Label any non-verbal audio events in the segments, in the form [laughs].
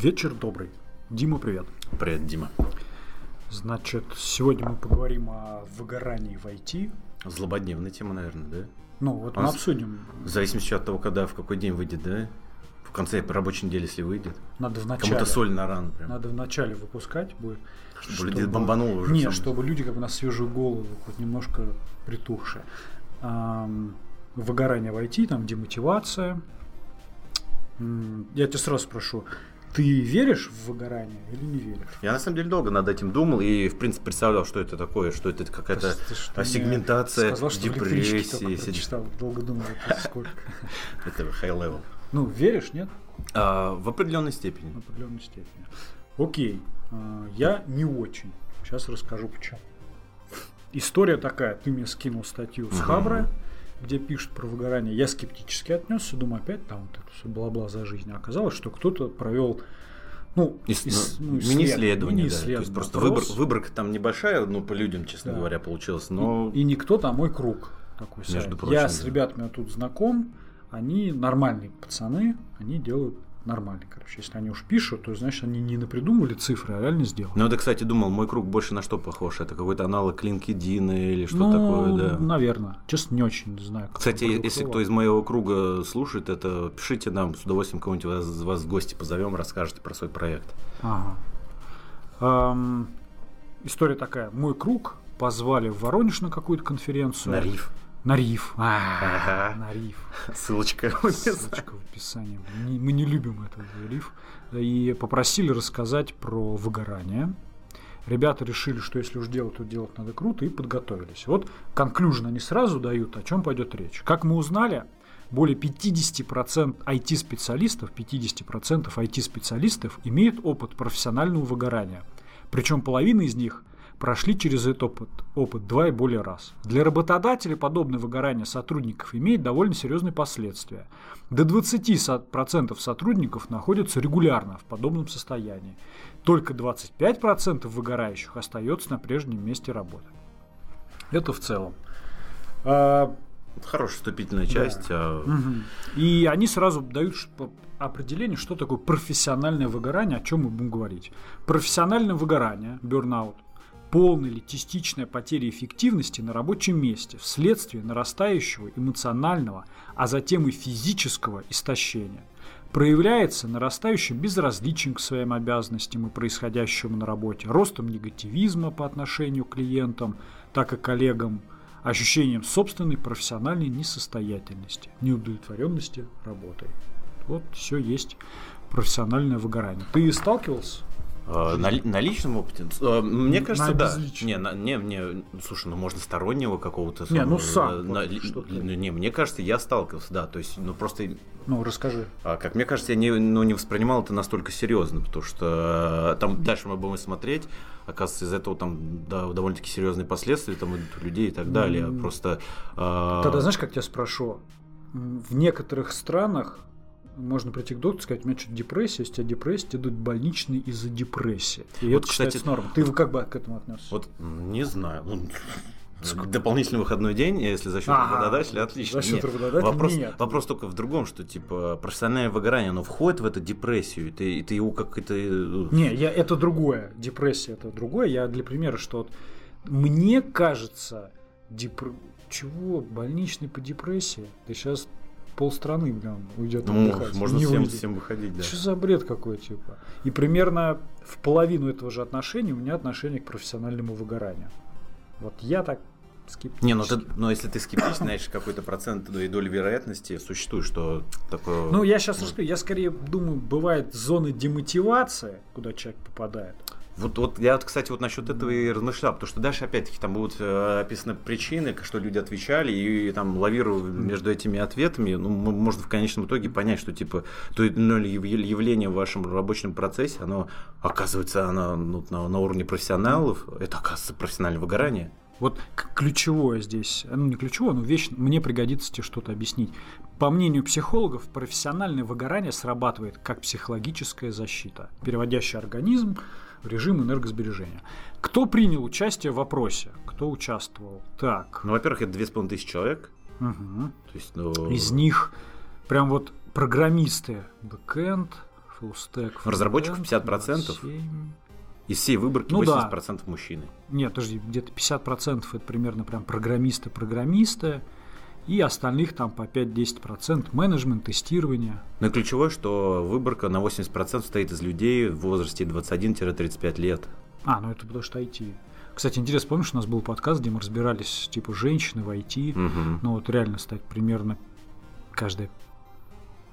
Вечер добрый. Дима, привет. Привет, Дима. Значит, сегодня мы поговорим о выгорании в IT. Злободневная тема, наверное, да? Ну, вот У мы обсудим. В зависимости от того, когда, в какой день выйдет, да? В конце рабочей недели, если выйдет. Надо в начале. Кому-то соль на рану прям. Надо в начале выпускать будет. Чтобы люди бомбануло уже Не, всем. чтобы люди как бы на свежую голову, хоть немножко притухшие. Ам, выгорание в IT, там демотивация. Я тебя сразу спрошу, ты веришь в выгорание или не веришь? Я на самом деле долго над этим думал и, в принципе, представлял, что это такое, что это какая-то что, сегментация, сказал, что депрессии. сидит. прочитал, долго думал, это [laughs] сколько. Это high level. Ну, веришь, нет? А, в определенной степени. В определенной степени. Окей, а, я не очень. Сейчас расскажу почему. История такая, ты мне скинул статью с. Хабра, где пишут про выгорание. Я скептически отнесся, думаю, опять там вот это все бла-бла за жизнь. А оказалось, что кто-то провел ну, Ис- ис- ну, ну, исслед- Мини-исследование, да. То есть просто выбор, выборка там небольшая, ну, по людям, честно Да. говоря, получилось. Но И никто там мой круг такой Между сайт. прочим, Я да. с ребятами тут знаком, они нормальные пацаны, они делают нормально, короче. Если они уж пишут, то значит они не напридумывали цифры, а реально сделали. Ну, это, кстати, думал, мой круг больше на что похож? Это какой-то аналог LinkedIn или что ну, такое, да? Наверное. Честно, не очень знаю. Кстати, если кто из моего круга слушает это, пишите нам, с удовольствием кого-нибудь вас, вас в гости позовем, расскажете про свой проект. Ага. Ам, история такая. Мой круг позвали в Воронеж на какую-то конференцию. На риф. На риф. А, Ага. На риф. Ссылочка. Ссылочка в описании. Не- Мы не любим этот риф. И попросили рассказать про выгорание. Ребята решили, что если уж делать, то делать надо круто, и подготовились. Вот конклюжн они сразу дают, о чем пойдет речь. Как мы узнали, более 50% IT-специалистов, 50% IT-специалистов имеют опыт профессионального выгорания. Причем половина из них прошли через этот опыт, опыт два и более раз. Для работодателя подобное выгорание сотрудников имеет довольно серьезные последствия. До 20% сотрудников находятся регулярно в подобном состоянии. Только 25% выгорающих остается на прежнем месте работы. Это в целом. А, Хорошая вступительная часть. а, Мгм. И они сразу дают определение, что такое профессиональное выгорание, о чем мы будем говорить. Профессиональное выгорание, burnout, полная или частичная потеря эффективности на рабочем месте вследствие нарастающего эмоционального, а затем и физического истощения. Проявляется нарастающим безразличием к своим обязанностям и происходящему на работе, ростом негативизма по отношению к клиентам, так и коллегам, ощущением собственной профессиональной несостоятельности, неудовлетворенности работой. Вот все есть профессиональное выгорание. Ты сталкивался? А, на, на личном опыте? А, Мне На кажется, да. безличном. Не, на- не, мне, слушай, ну можно стороннего какого-то. Не, ну э, сам на- вот что ну, не, мне кажется, я сталкивался, да. То есть, ну просто Ну, расскажи. А, как мне кажется, я не, ну, не воспринимал это настолько серьезно, потому что э, там дальше мы будем смотреть, оказывается, из этого там да, довольно-таки серьезные последствия там идут у людей и так далее. М. Просто э, Тогда знаешь, как тебя спрошу? В некоторых странах можно прийти к доктору и сказать, у меня что-то депрессия, если у тебя депрессия, тебе дают больничный из-за депрессии. И Вот, это, кстати, норма. Ты как бы к этому отнесся? вот не знаю. ну, [laughs] Дополнительный выходной день, если за счет Ага, работодателя, отлично. за счет Нет. работодателя вопрос, нет. вопрос только в другом, что типа профессиональное выгорание, оно входит в эту депрессию, и ты, и ты его как это... э, Не, я, это другое. Депрессия это другое. Я для примера, что вот мне кажется, депр... чего? Больничный по депрессии? Да сейчас полстраны, блин, уйдет ну, отдыхать. можно не всем, выйдет. всем выходить, да. Что за бред какой, типа? И примерно в половину этого же отношения у меня отношение к профессиональному выгоранию. Вот я так скептически. Не, ну ты, но если ты скептичен, знаешь, какой-то процент ну, и доля вероятности существует, что такое. Ну, я сейчас расскажу. Я скорее думаю, бывает зоны демотивации, куда человек попадает. Вот, вот я, вот, кстати, вот насчет этого и размышлял, потому что дальше опять-таки там будут э, описаны причины, что люди отвечали, и, там лавируя между этими ответами, ну, можно в конечном итоге понять, что типа то яв- явление в вашем рабочем процессе, оно оказывается оно, ну, на, на уровне профессионалов, это оказывается профессиональное выгорание. Вот ключевое здесь, ну не ключевое, но вещь, мне пригодится тебе что-то объяснить. По мнению психологов, профессиональное выгорание срабатывает как психологическая защита, переводящая организм в режим энергосбережения. Кто принял участие в опросе? Кто участвовал? Так. Ну, во-первых, это 2500 человек, мгм. то есть, ну, Из них прям вот программисты бэкэнд, Фулстек. Разработчиков 50%? 27. Из всей выборки ну, 80% да. мужчины. Нет, подожди, где-то 50% это примерно прям программисты-программисты, и остальных там по 5-10% менеджмент, тестирование. Ну и ключевое, что выборка на 80% состоит из людей в возрасте 21-35 лет. А, ну это потому что IT. Кстати, интересно, помнишь, у нас был подкаст, где мы разбирались, типа, женщины в IT. Угу. Ну вот реально стать примерно каждая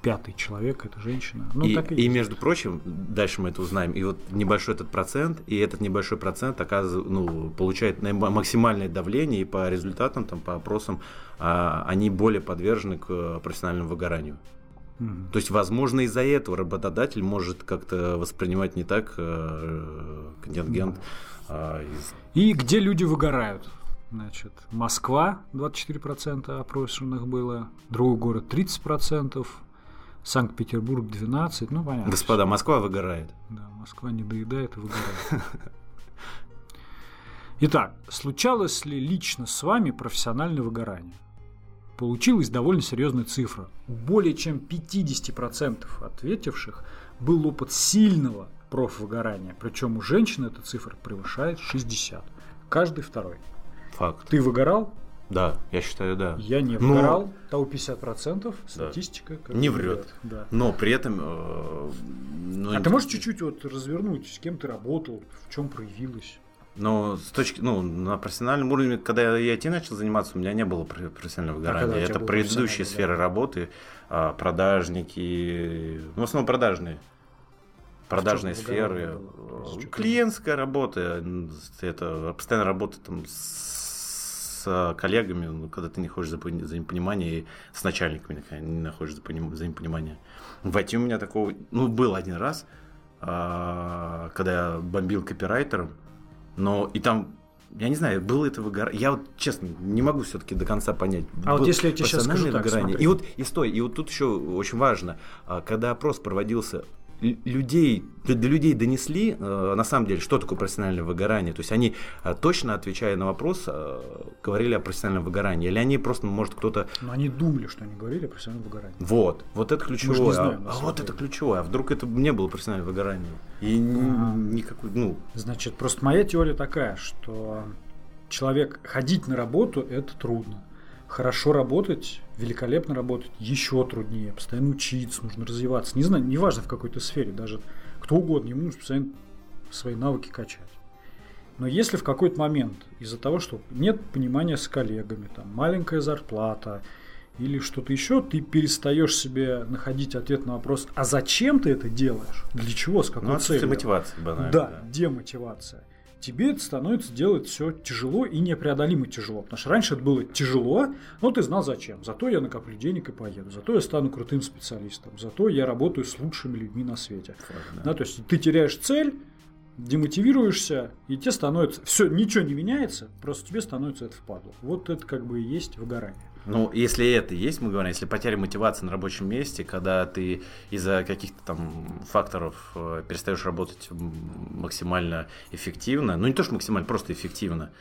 пятый человек это женщина. Ну, и, так и, и между прочим, дальше мы это узнаем, и вот небольшой этот процент, и этот небольшой процент оказывает, ну, получает максимальное давление, и по результатам, там, по опросам, а, они более подвержены к профессиональному выгоранию. Mm-hmm. То есть, возможно, из-за этого работодатель может как-то воспринимать не так э, контингент. Mm-hmm. А, из... И где люди выгорают? Значит, Москва 24% опрошенных было, другой город 30%, Санкт-Петербург 12, ну понятно. Господа, Москва выгорает. Да, Москва не доедает и выгорает. [laughs] Итак, случалось ли лично с вами профессиональное выгорание? Получилась довольно серьезная цифра. У более чем 50% ответивших был опыт сильного профвыгорания. Причем у женщин эта цифра превышает 60. Каждый второй. Факт. Ты выгорал? Да, я считаю, да. Я не вгорал, Но... того 50%, статистика. Да. Не врет. Да. Но при этом... Э, ну, а ты можешь чуть-чуть вот развернуть, с кем ты работал, в чем проявилось? Но с точки, ну, на профессиональном уровне, когда я IT начал заниматься, у меня не было профессионального а выгорания. А Это предыдущие сферы да. работы, а, продажники, ну, в основном продажные. Продажные сферы, клиентская работа, это постоянно работа там с с коллегами, ну, когда ты не находишь взаимопонимания, и с начальниками не находишь взаимопонимания. В IT у меня такого, ну, был один раз, а, когда я бомбил копирайтером, но и там я не знаю, было это выгорание. Я вот, честно, не могу все-таки до конца понять. А вот если я тебе сейчас скажу так, выгорание. Смотри. И вот, и стой, и вот тут еще очень важно, а, когда опрос проводился людей, до, людей донесли, э, на самом деле, что такое профессиональное выгорание. То есть они, э, точно отвечая на вопрос, э, говорили о профессиональном выгорании. Или они просто, может, кто-то... Но они думали, что они говорили о профессиональном выгорании. Вот, вот это ключевое. Мы знаем, а, а вот это ключевое. А вдруг это не было профессиональное выгорание? И а, никакой, ну... Значит, просто моя теория такая, что человек ходить на работу – это трудно хорошо работать, великолепно работать, еще труднее, постоянно учиться, нужно развиваться. Не знаю, неважно в какой-то сфере, даже кто угодно, ему нужно постоянно свои навыки качать. Но если в какой-то момент из-за того, что нет понимания с коллегами, там маленькая зарплата или что-то еще, ты перестаешь себе находить ответ на вопрос, а зачем ты это делаешь? Для чего? С какой ну, целью? Мотивация банально. Да, да, демотивация тебе это становится делать все тяжело и непреодолимо тяжело. Потому что раньше это было тяжело, но ты знал зачем. Зато я накоплю денег и поеду. Зато я стану крутым специалистом. Зато я работаю с лучшими людьми на свете. да. Да, то есть ты теряешь цель, демотивируешься, и тебе становится... Все, ничего не меняется, просто тебе становится это впадло. Вот это как бы и есть выгорание. Ну, если это есть, мы говорим, если потеря мотивации на рабочем месте, когда ты из-за каких-то там факторов э, перестаешь работать максимально эффективно, ну не то, что максимально, просто эффективно,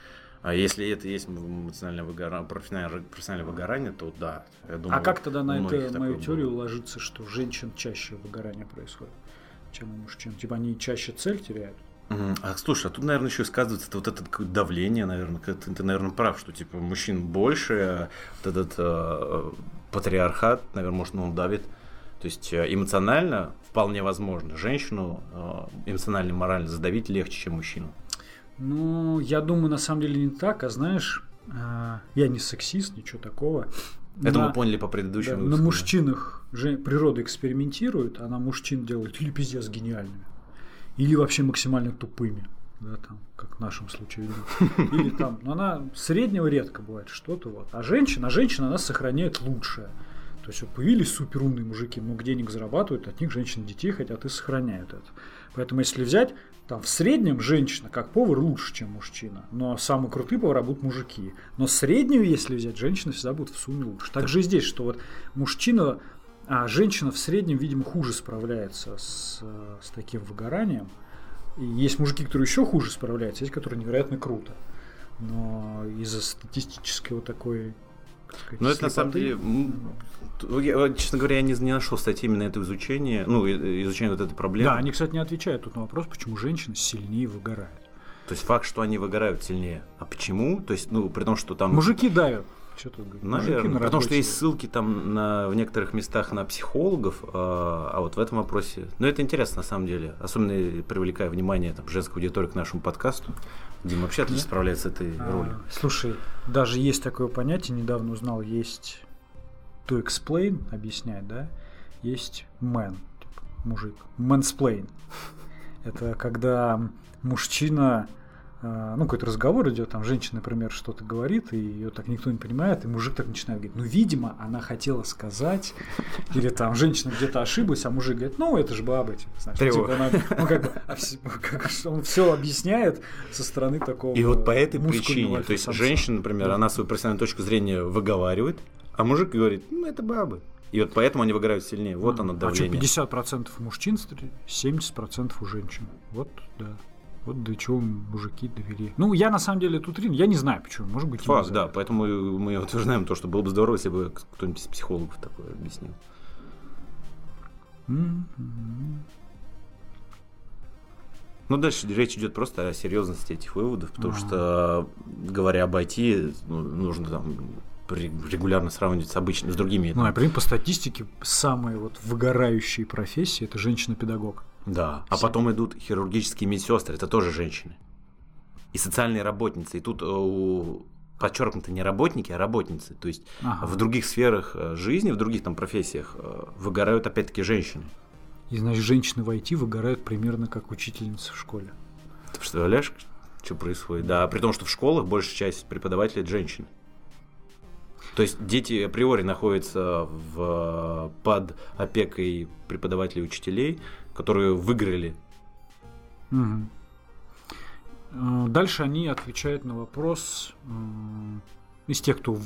а если это есть эмоциональное выгорание, профессиональное, профессиональное выгорание, то да. Я думаю, а как тогда на эту мою теорию было. ложится, что у женщин чаще выгорание происходит, чем у мужчин? Типа они чаще цель теряют? А слушай, а тут, наверное, еще сказывается вот это давление, наверное, ты, ты, наверное, прав, что типа мужчин больше, а вот этот э, патриархат, наверное, может, он давит. То есть э, эмоционально вполне возможно женщину э, эмоционально и морально задавить легче, чем мужчину. Ну, я думаю, на самом деле не так, а знаешь, я не сексист, ничего такого. Это на, мы поняли по предыдущему. Да, на мужчинах же природа экспериментирует, а на мужчин делает или пиздец гениальными или вообще максимально тупыми, да, там, как в нашем случае. [laughs] Или там, но она среднего редко бывает что-то вот. А женщина, а женщина она сохраняет лучшее. То есть вот появились суперумные мужики, много денег зарабатывают, от них женщины детей хотят и сохраняют это. Поэтому если взять, там в среднем женщина как повар лучше, чем мужчина. Но самые крутые повара будут мужики. Но среднюю, если взять, женщина всегда будет в сумме лучше. Так же и здесь, что вот мужчина а женщина в среднем, видимо, хуже справляется с, с таким выгоранием. И есть мужики, которые еще хуже справляются, есть, которые невероятно круто. Но из-за статистической вот такой Ну, это на самом деле я, честно говоря, я не, не нашел статьи именно это изучение, ну, изучение вот этой проблемы. Да, они, кстати, не отвечают тут на вопрос, почему женщины сильнее выгорают. То есть факт, что они выгорают сильнее. А почему? То есть, ну, при том, что там... Мужики давят. Что тут говорить? Наверное, на потому что есть ссылки там на, в некоторых местах на психологов, а, а вот в этом вопросе... Ну, это интересно, на самом деле. Особенно привлекая внимание там, женской аудитории к нашему подкасту. Дима вообще отлично справляется с этой а, ролью. Слушай, даже есть такое понятие, недавно узнал, есть to explain, объяснять, да, есть man, типа, мужик, mansplain. Это когда мужчина ну, какой-то разговор идет, там женщина, например, что-то говорит, и ее так никто не понимает, и мужик так начинает говорить, ну, видимо, она хотела сказать, или там женщина где-то ошиблась, а мужик говорит, ну, это же баба, типа, знаешь, типа, она, ну, как бы, а [laughs] как, он все объясняет со стороны такого И вот по этой причине, то есть женщина, например, она свою профессиональную точку зрения выговаривает, а мужик говорит, ну, это бабы. И вот поэтому они выиграют сильнее. Вот а, оно давление. А что, 50% мужчин, 70% у женщин. Вот, да. Вот до чего мужики довели. Ну, я на самом деле тут я не знаю почему. Может быть, Факт, да. Поэтому мы утверждаем то, что было бы здорово, если бы кто-нибудь из психологов такое объяснил. Mm-hmm. Ну, дальше речь идет просто о серьезности этих выводов, потому а что, говоря об IT, ну, нужно там регулярно сравнивать с обычными, с другими. Ну, например, по статистике самые вот выгорающие профессии это женщина-педагог. Да. А потом идут хирургические медсестры, это тоже женщины. И социальные работницы. И тут э, подчеркнуто не работники, а работницы. То есть ага. в других сферах э, жизни, в других там профессиях э, выгорают опять-таки женщины. И значит, женщины в IT выгорают примерно как учительницы в школе. Ты представляешь, что происходит? Да, при том, что в школах большая часть преподавателей это женщины. То есть дети априори находятся в, под опекой преподавателей и учителей, которые выиграли. Угу. Дальше они отвечают на вопрос из тех, кто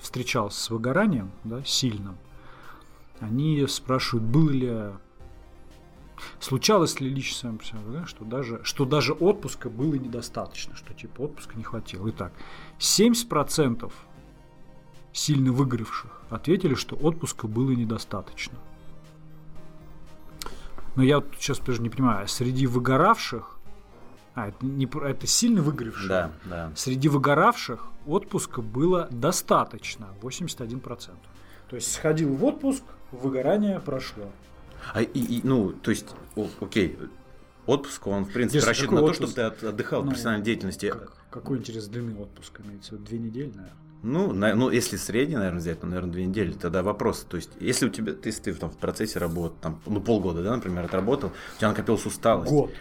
встречался с выгоранием, да, сильным. Они спрашивают, было ли Случалось ли лично что даже, что даже отпуска было недостаточно, что типа отпуска не хватило. Итак, 70% сильно выигравших ответили, что отпуска было недостаточно. Но я вот сейчас даже не понимаю, а среди выгоравших, а, это, не, это сильно выгоревших. Да, да. Среди выгоравших отпуска было достаточно, 81%. То есть сходил в отпуск, выгорание прошло. А, и, и, ну, то есть, о, окей, отпуск, он, в принципе, Если рассчитан на то, чтобы ты отдыхал ну, в профессиональной деятельности. Как, какой интерес длины отпуска имеется? Две недели, наверное? Ну, на, ну, если средний, наверное, взять, то, наверное, две недели, тогда вопрос. То есть, если у тебя, ты, если ты там, в процессе работы, там, ну, полгода, да, например, отработал, у тебя накопилась усталость. Год.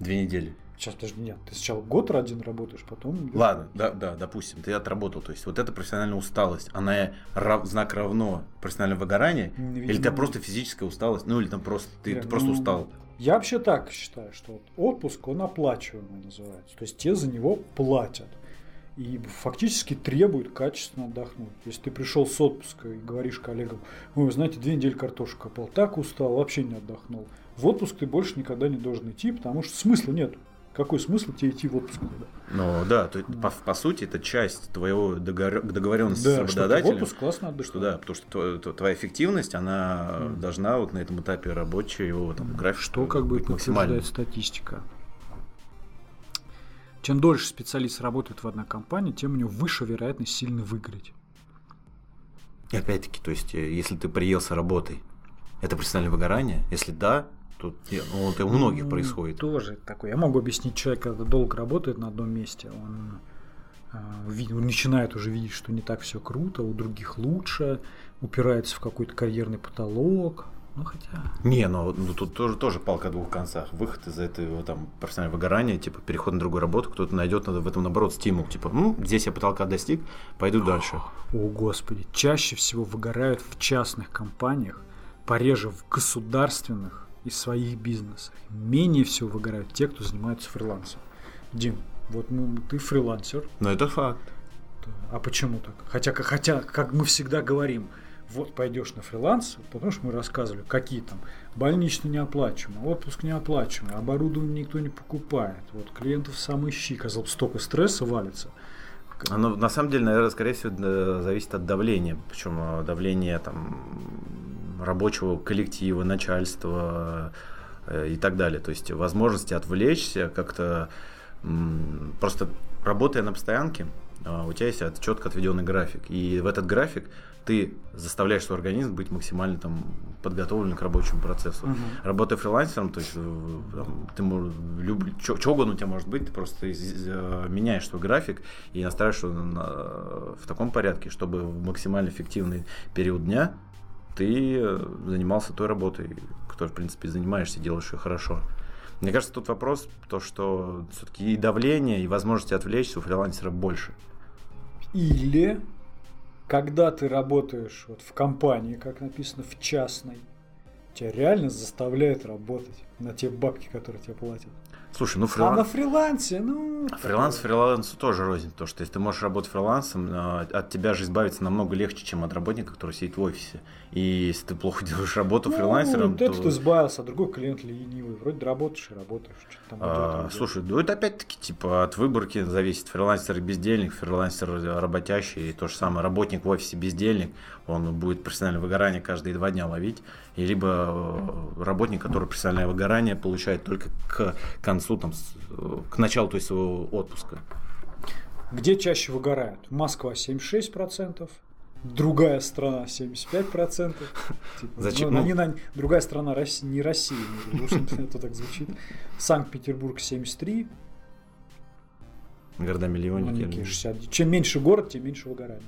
Две недели. Сейчас, подожди, нет, ты сначала год один работаешь, потом... Ладно, да, да, допустим, ты отработал, то есть вот эта профессиональная усталость, она рав, знак равно профессиональному выгоранию, Видимо, или это просто физическая усталость, ну или там просто, ты, Нет, ты просто ну, устал? Я вообще так считаю, что вот отпуск, он оплачиваемый называется, то есть те за него платят и фактически требует качественно отдохнуть. Если ты пришел с отпуска и говоришь коллегам, ой, вы знаете, две недели картошку копал, так устал, вообще не отдохнул. В отпуск ты больше никогда не должен идти, потому что смысла нет. Какой смысл тебе идти в отпуск? Ну да, то, по, по сути это часть твоего договор, договоренности да, с работодателем. Что отпуск классно отдыхать. Что да, потому что твоя эффективность, она mm. должна вот на этом этапе рабочего там, графика Что как бы подтверждает статистика. Чем дольше специалист работает в одной компании, тем у него выше вероятность сильно выиграть. И опять-таки, то есть, э, если ты приелся работой, это профессиональное выгорание? Если да, то ну, это у многих ну, происходит. Тоже такое. Я могу объяснить человек, когда долго работает на одном месте, он, э, он начинает уже видеть, что не так все круто, у других лучше, упирается в какой-то карьерный потолок, ну хотя. Не, ну, ну тут тоже, тоже палка о двух концах. Выход из этого там профессионального выгорания, типа переход на другую работу, кто-то найдет в этом наоборот стимул. Типа, ну, здесь я потолка достиг, пойду дальше. О, господи, чаще всего выгорают в частных компаниях, пореже в государственных и своих бизнесах. Менее всего выгорают те, кто занимается фрилансом. Дим, вот ну, ты фрилансер. Но это факт. А почему так? Хотя, хотя, как мы всегда говорим, вот пойдешь на фриланс, потому что мы рассказывали, какие там больничные неоплачиваемые, отпуск неоплачиваемый, оборудование никто не покупает, вот клиентов самый щи, казалось, столько стресса валится. Оно, на самом деле, наверное, скорее всего, э, зависит от давления. Причем э, давление там, рабочего коллектива, начальства э, и так далее. То есть возможности отвлечься как-то просто работая на постоянке, у тебя есть четко отведенный график. И в этот график ты заставляешь свой организм быть максимально там подготовлен к рабочему процессу. Угу. Работая фрилансером, то есть э, там, ты люб, что угодно у тебя может быть, ты просто э, меняешь свой график и настраиваешь его на, в таком порядке, чтобы в максимально эффективный период дня ты э, занимался той работой, которой, в принципе, занимаешься, делаешь ее хорошо. Мне кажется, тут вопрос, то, что все-таки и давление, и возможности отвлечься у фрилансера больше. Или когда ты работаешь вот в компании, как написано, в частной, тебя реально заставляют работать на те бабки, которые тебе платят. Слушай, ну фриланс... А на фрилансе, ну... Фриланс фрилансу тоже рознь. То, что если ты можешь работать фрилансом, а, от тебя же избавиться намного легче, чем от работника, который сидит в офисе. И если ты плохо [laughs] делаешь работу ну, фрилансером, то... это ты избавился, а другой клиент ленивый. Вроде работаешь и работаешь. Там а, слушай, ну это опять-таки типа от выборки зависит. Фрилансер и бездельник, фрилансер работящий, и то же самое. Работник в офисе бездельник, он будет профессиональное выгорание каждые два дня ловить. И либо э, работник, который профессиональное выгорание получает только к концу, там, к началу то есть, своего отпуска. Где чаще выгорают? Москва 76%, другая страна 75%. [laughs] Типа, Зачем? Ну, ну... На, другая страна не Россия, [laughs] это так звучит. Санкт-Петербург 73%. Города-миллионники. 60. Чем меньше город, тем меньше выгорания.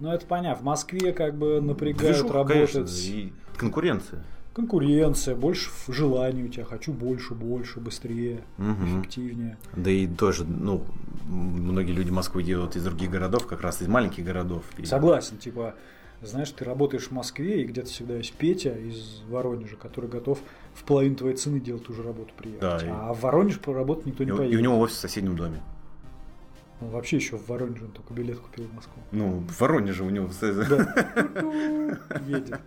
Ну, это понятно. В Москве как бы напрягают Движуха, работать. Конечно, и конкуренция конкуренция, больше желаний у тебя, хочу больше, больше, быстрее, угу. эффективнее. Да и тоже, ну, многие люди Москву делают из других городов, как раз из маленьких городов. Согласен, типа, знаешь, ты работаешь в Москве, и где-то всегда есть Петя из Воронежа, который готов в половину твоей цены делать ту же работу приехать. Да, а и... в Воронеж поработать никто не и, поедет. И у него офис в соседнем доме. Он вообще еще в Воронеже, он только билет купил в Москву. Ну, в Воронеже у него... Да. [laughs] Едет.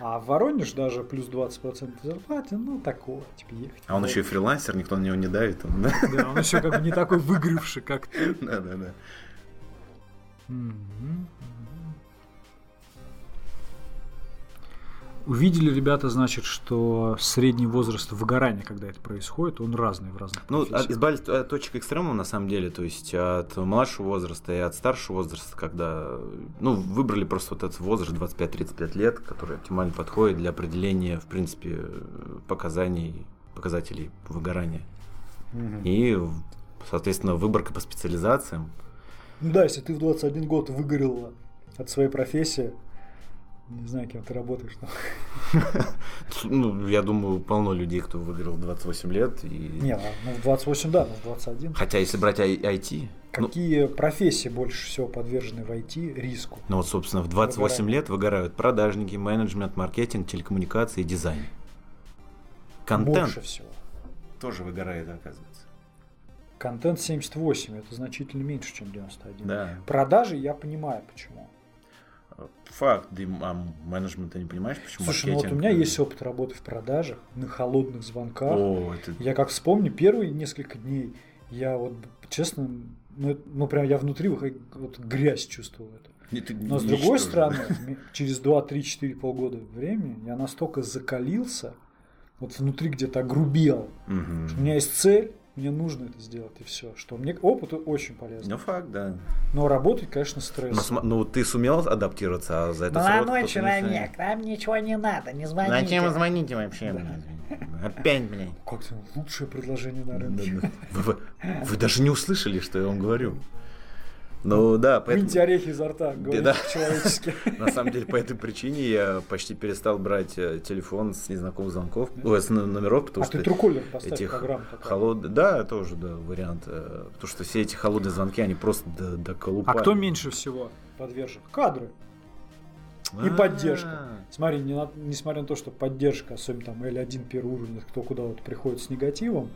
А в Воронеж даже плюс 20% зарплаты, ну, такого, типа, ехать. А он еще и фрилансер, никто на него не давит. да? да, он еще как бы не такой выгоревший, как ты. [laughs] Да, Увидели ребята, значит, что средний возраст выгорания, когда это происходит, он разный в разных Ну, избавиться от точек экстремума, на самом деле, то есть от младшего возраста и от старшего возраста, когда, ну, выбрали просто вот этот возраст 25-35 лет, который оптимально подходит для определения, в принципе, показаний, показателей выгорания. Угу. И, соответственно, выборка по специализациям. Ну да, если ты в 21 год выгорел от своей профессии, не знаю, кем ты работаешь. Но... [laughs] ну, я думаю, полно людей, кто выиграл 28 лет. И... Не, ну в 28, да, но в 21. Хотя, если брать IT... Какие ну... профессии больше всего подвержены в IT риску? Ну вот, собственно, в 28 выгорают. лет выгорают продажники, менеджмент, маркетинг, телекоммуникации и дизайн. Контент больше всего. тоже выгорает, оказывается. Контент 78, это значительно меньше, чем 91. Да. Продажи я понимаю, почему. Факт, ты а менеджмент ты не понимаешь, почему Слушай, ну вот у меня есть опыт работы в продажах, на холодных звонках. О, это... Я как вспомню, первые несколько дней, я вот, честно, ну, ну прям я внутри вот грязь чувствовал это. Нет, Но с другой стороны, [laughs] через 2, 3, 4 полгода времени я настолько закалился, вот внутри где-то огрубел, угу. у меня есть цель, мне нужно это сделать, и все. Что мне опыт очень полезен. Ну, факт, да. Но работать, конечно, стресс. Но, ну, ты сумел адаптироваться, а за это Молодой человек, нам ничего не надо, не звоните. Зачем вы звоните вообще? Да. Опять, блин. Как то лучшее предложение на рынке. Вы, вы даже не услышали, что я вам говорю. Ну да, поэтому... Выньте орехи изо рта, да. человечески. [laughs] На самом деле, по этой причине я почти перестал брать э, телефон с незнакомых звонков, ой, с номеров, потому а что... ты труколер поставь этих холод... Да, тоже, да, вариант. Э, потому что все эти холодные звонки, они просто до, до колупали. А кто меньше всего подвержен? Кадры. И А-а-а. поддержка. Смотри, несмотря на то, что поддержка, особенно там L1 первый уровень, кто куда вот приходит с негативом,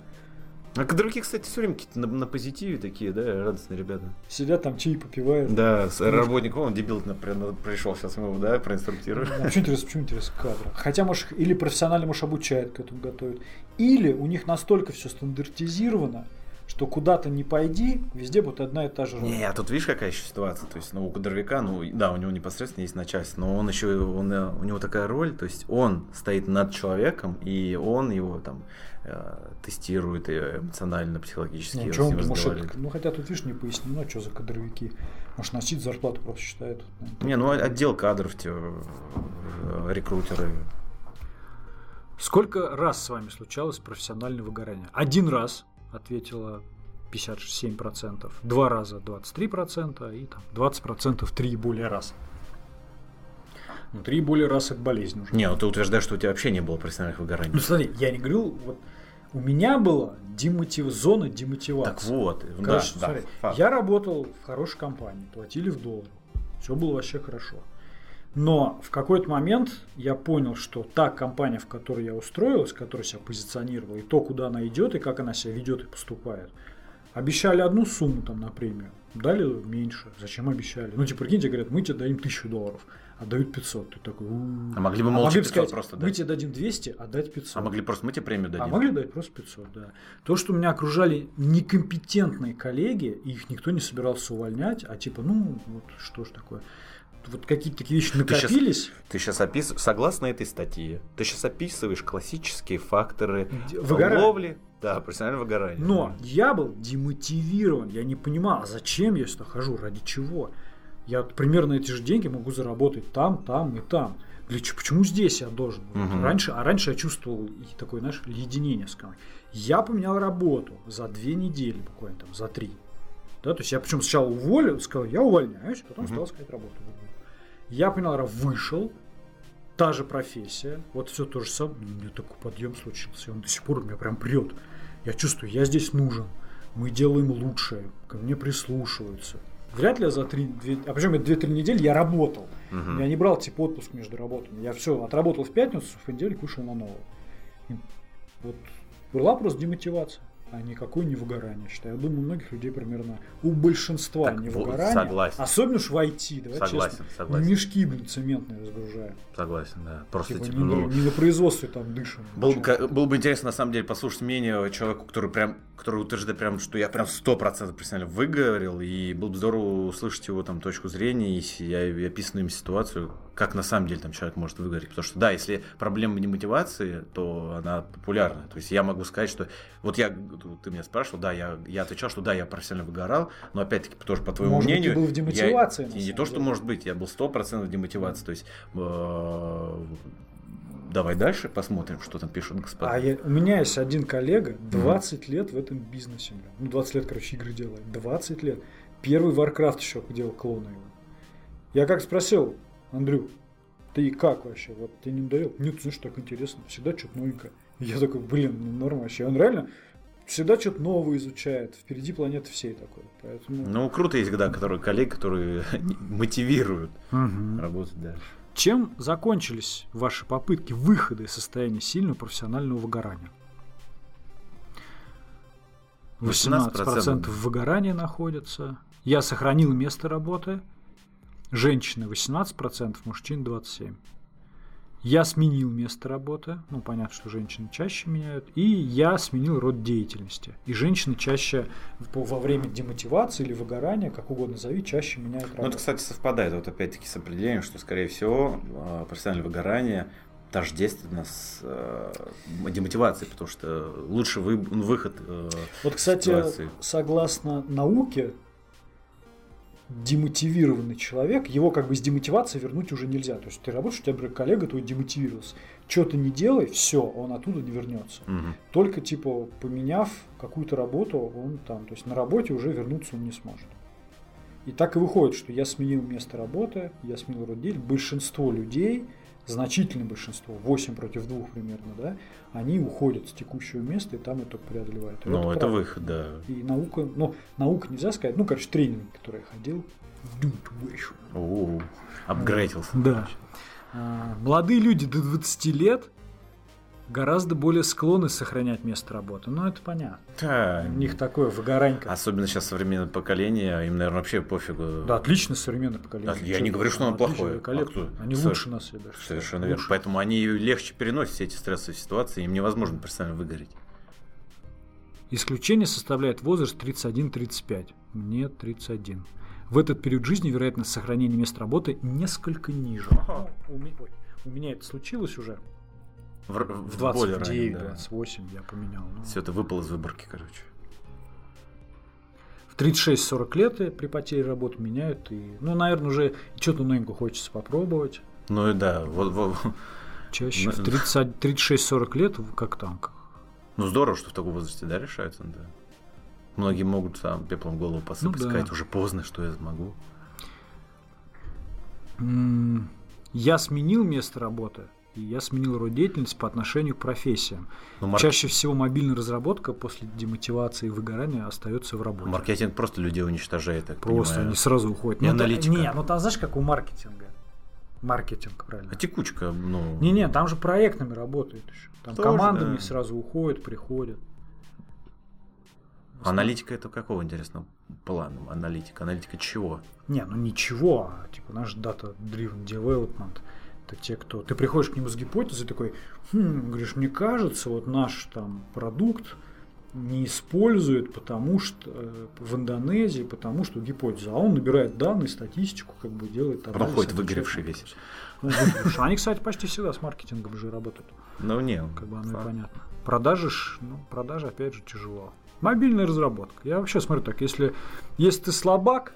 а другие, кстати, все время какие-то на, на позитиве такие, да, радостные ребята. Сидят там, чаи попивают. Да, с работник, он дебил например, пришел, сейчас мы его, да, проинструктируем. А почему интересно, почему интересно кадра? Хотя, может, или профессионально, может, обучают к этому готовят, или у них настолько все стандартизировано, что куда-то не пойди, везде будет одна и та же Не, а тут видишь, какая еще ситуация. То есть, ну, у кадровика, ну, да, у него непосредственно есть начальство, но он еще, он, э, у него такая роль, то есть он стоит над человеком, и он его там э, тестирует эмоционально, психологически. Ну, ним может, это- ну, хотя тут, видишь, не пояснено, что за кадровики. Может, носить зарплату просто считают. Не, ну отдел кадров, те, э, рекрутеры. Сколько раз с вами случалось профессиональное выгорание? Один раз, ответила 57%, два раза 23% и там 20% три и более раз. Ну, три и более раз это болезнь уже. Не, ну ты утверждаешь, что у тебя вообще не было профессиональных выгораний. Ну смотри, я не говорил, вот у меня была демотив... зона демотивации. так вот, Короче, да, смотри, да, факт. я работал в хорошей компании, платили в долларах, все было вообще хорошо. Но в какой-то момент я понял, что та компания, в которой я устроилась, которая себя позиционировала, и то, куда она идет, и как она себя ведет и поступает, обещали одну сумму там на премию, дали меньше. Зачем обещали? Ну, типа, прикиньте, говорят, мы тебе дадим тысячу долларов, а дают 500. Ты такой, «У-у-у». А могли бы А молча могли бы 500 сказать, просто мы дать. тебе дадим 200, а дать 500. А могли просто мы тебе премию дадим. А могли дать просто 500, да. То, что меня окружали некомпетентные коллеги, и их никто не собирался увольнять, а типа, ну, вот что ж такое. Вот какие-то такие вещи накопились. Ты сейчас описываешь, согласно этой статье, ты сейчас описываешь классические факторы выгорания. ловли, да, профессионального выгорания. Но я был демотивирован, я не понимал, а зачем я сюда хожу, ради чего. Я примерно эти же деньги могу заработать там, там и там. Для чего? Почему здесь я должен? Вот Мгм. Раньше, а раньше я чувствовал такое, знаешь, леденение с командой. Я поменял работу за две недели, буквально там, за три. Да, то есть я причем сначала уволил, сказал, я увольняюсь, потом Мгм. стал искать работу. Я понял, вышел, та же профессия, вот все то же самое, у меня такой подъем случился, и он до сих пор у меня прям прет. Я чувствую, я здесь нужен, мы делаем лучшее, ко мне прислушиваются. Вряд ли я за три, две, а причем это две-три недели я работал. Мгм. Я не брал типа отпуск между работами. Я все отработал в пятницу, в понедельник вышел на новую. И вот была просто демотивация, а никакое не выгорание, считаю. Я думаю, у многих людей примерно, у большинства Так не выгорание. согласен. Особенно уж в IT, давай Согласен, честно. согласен. Мешки, блин, цементные разгружаем. Согласен, да. Просто Типа, типа, не, на- ну, не на производстве там дышим. Было бы, было бы интересно, на самом деле, послушать мнение человека, который прям, который утверждает прям, что я прям сто процентов профессионально выговорил, и было бы здорово услышать его там точку зрения и описанную им ситуацию, как на самом деле там человек может выгореть. Потому что, да, если проблема не мотивации, то она популярна. То есть я могу сказать, что вот я, ты меня спрашивал, да, я, я отвечал, что да, я профессионально выгорал, но опять-таки тоже по твоему Может быть, мнению... ты был в я- демотивации, и не самом то, что деле. может быть, я был сто процентов в демотивации. То есть э, Давай дальше посмотрим, что там пишут господа. А я- у меня есть один коллега, 20 лет в этом бизнесе. Ну, 20 лет, короче, игры делает. 20 лет. Первый Warcraft еще делал клона его. Я как спросил, Андрю, ты как вообще? Вот тебе не надоел? Нет, знаешь, так интересно. Всегда что-то новенькое. Я такой, блин, ну норм вообще. Он реально всегда что-то новое изучает. Впереди планеты всей такой. Поэтому... Ну, круто есть, да, которые коллеги, которые [laughs] мотивируют работать дальше. Чем закончились ваши попытки выхода из состояния сильного профессионального выгорания? 18% 18% выгорания находится. Я сохранил место работы. Женщины 18%, мужчин 27%. Я сменил место работы. Ну, понятно, что женщины чаще меняют. И я сменил род деятельности. И женщины чаще во время демотивации или выгорания, как угодно зови, чаще меняют работу. Ну, это, кстати, совпадает вот опять-таки с определением, что, скорее всего, э, профессиональное выгорание тождественно с э, демотивацией, потому что лучше вы, выход э, Вот, кстати, ситуации. согласно науке, демотивированный человек, его как бы с демотивацией вернуть уже нельзя. То есть ты работаешь, у тебя, например, коллега твой демотивировался. Что ты не делай, все, он оттуда не вернется. Мгм. Только, типа, поменяв какую-то работу, он там, то есть на работе уже вернуться он не сможет. И так и выходит, что я сменил место работы, я сменил род деятельности. Большинство людей, значительное большинство, 8 против 2 примерно, да, они уходят с текущего места и там это преодолевают. И Ну, это правда. выход, да. И наука, ну, наука нельзя сказать, ну, короче, тренинг, который я ходил. У, апгрейдился. Да. А, Молодые люди до 20 лет гораздо более склонны сохранять место работы. Ну, это понятно. Да. У них такое выгоранька. Особенно сейчас современное поколение, им, наверное, вообще пофигу. Да, отлично современное поколение. Да, я Чё не говорю, что оно плохое. А кто? Они Со- лучше нас, считаю. Совершенно верно. Лучше. Поэтому они легче переносят все эти стрессовые ситуации, им невозможно профессионально выгореть. Исключение составляет возраст 31-35. Мне 31. В этот период жизни вероятность сохранения места работы несколько ниже. Ага. Ну, у, ми- ой, у меня это случилось уже. В, В более 29, раннем, да. 28 я поменял. ну. Все это выпало из выборки, короче. В 36-40 лет при потере работы меняют. И, ну, наверное, уже что-то новенькое хочется попробовать. Ну и да, вот, вот- Чаще Ну, в 30 36-40 лет, как там. как- ну здорово, что в таком возрасте, да, решаются, да. Многие могут там пеплом голову посыпать, Ну да. сказать, уже поздно, что я могу. М, Я сменил место работы, и я сменил род деятельности по отношению к профессиям. Ну, марк- Чаще всего мобильная разработка после демотивации и выгорания остается в работе. маркетинг просто людей уничтожает, так Просто понимаю. они сразу уходят. И Ну, аналитика. Не, ну там знаешь, как у маркетинга. Маркетинг, правильно. А текучка, ну... Не-не, там же проектами работают еще. Там Тоже, командами да. сразу уходят, приходят. Аналитика это какого, интересно, плана? Аналитика. Аналитика чего? Не, ну ничего, а, типа наш Data Driven Development это те, кто... Ты приходишь к нему с гипотезой такой, хм, говоришь, мне кажется, вот наш там продукт не используют, потому что э, в Индонезии, потому что гипотеза. А он набирает данные, статистику, как бы делает Потом анализ, ходит отвечает выгоревший весь. Ну. Они, кстати, почти всегда с маркетингом же работают. Ну, не. Как бы оно и понятно. Продажи, ну, продажи, опять же, тяжело. Мобильная разработка. Я вообще смотрю так, если, если ты слабак